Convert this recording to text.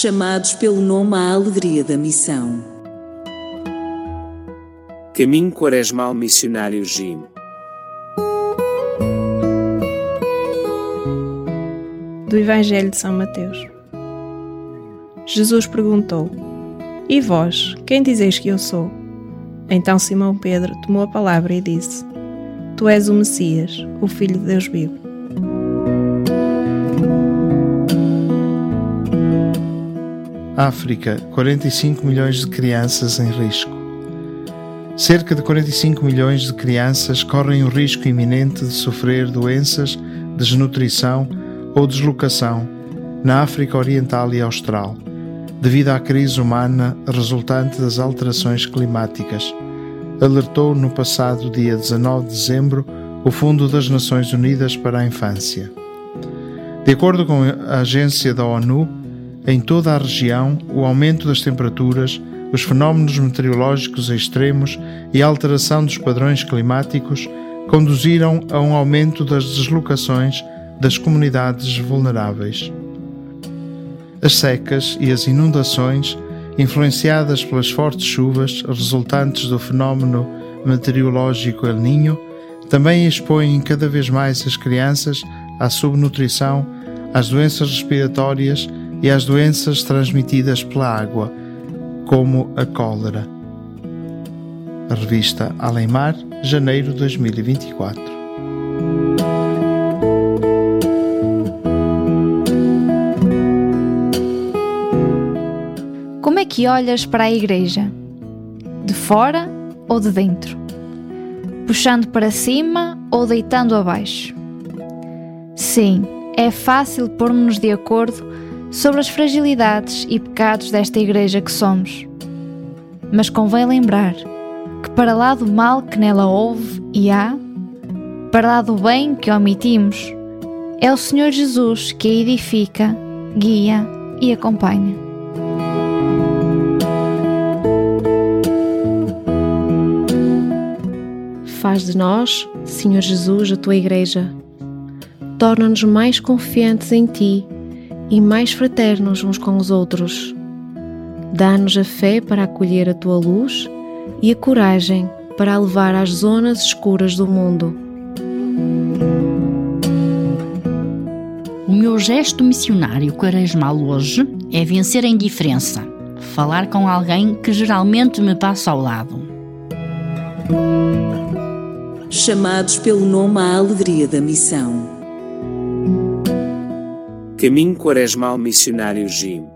chamados pelo nome à alegria da missão. Caminho Quaresmal Missionário Jim. Do Evangelho de São Mateus. Jesus perguntou: E vós, quem dizeis que eu sou? Então Simão Pedro tomou a palavra e disse: Tu és o Messias, o Filho de Deus vivo. África, 45 milhões de crianças em risco. Cerca de 45 milhões de crianças correm o risco iminente de sofrer doenças, desnutrição ou deslocação na África Oriental e Austral, devido à crise humana resultante das alterações climáticas, alertou no passado dia 19 de dezembro o Fundo das Nações Unidas para a Infância. De acordo com a agência da ONU, em toda a região, o aumento das temperaturas, os fenómenos meteorológicos extremos e a alteração dos padrões climáticos conduziram a um aumento das deslocações das comunidades vulneráveis. As secas e as inundações, influenciadas pelas fortes chuvas resultantes do fenómeno meteorológico El Niño, também expõem cada vez mais as crianças à subnutrição, às doenças respiratórias e às doenças transmitidas pela água, como a cólera. A revista Além Mar, janeiro de 2024. Como é que olhas para a igreja? De fora ou de dentro? Puxando para cima ou deitando abaixo? Sim, é fácil pôr-nos de acordo sobre as fragilidades e pecados desta igreja que somos. Mas convém lembrar que, para lá do mal que nela houve e há, para lá do bem que omitimos, é o Senhor Jesus que a edifica, guia e acompanha. Faz de nós, Senhor Jesus, a tua igreja. Torna-nos mais confiantes em ti e mais fraternos uns com os outros. Dá-nos a fé para acolher a tua luz e a coragem para a levar às zonas escuras do mundo. O meu gesto missionário quaresmal hoje é vencer a indiferença, falar com alguém que geralmente me passa ao lado. Chamados pelo nome à alegria da missão. Caminho Quaresmal Missionário Jim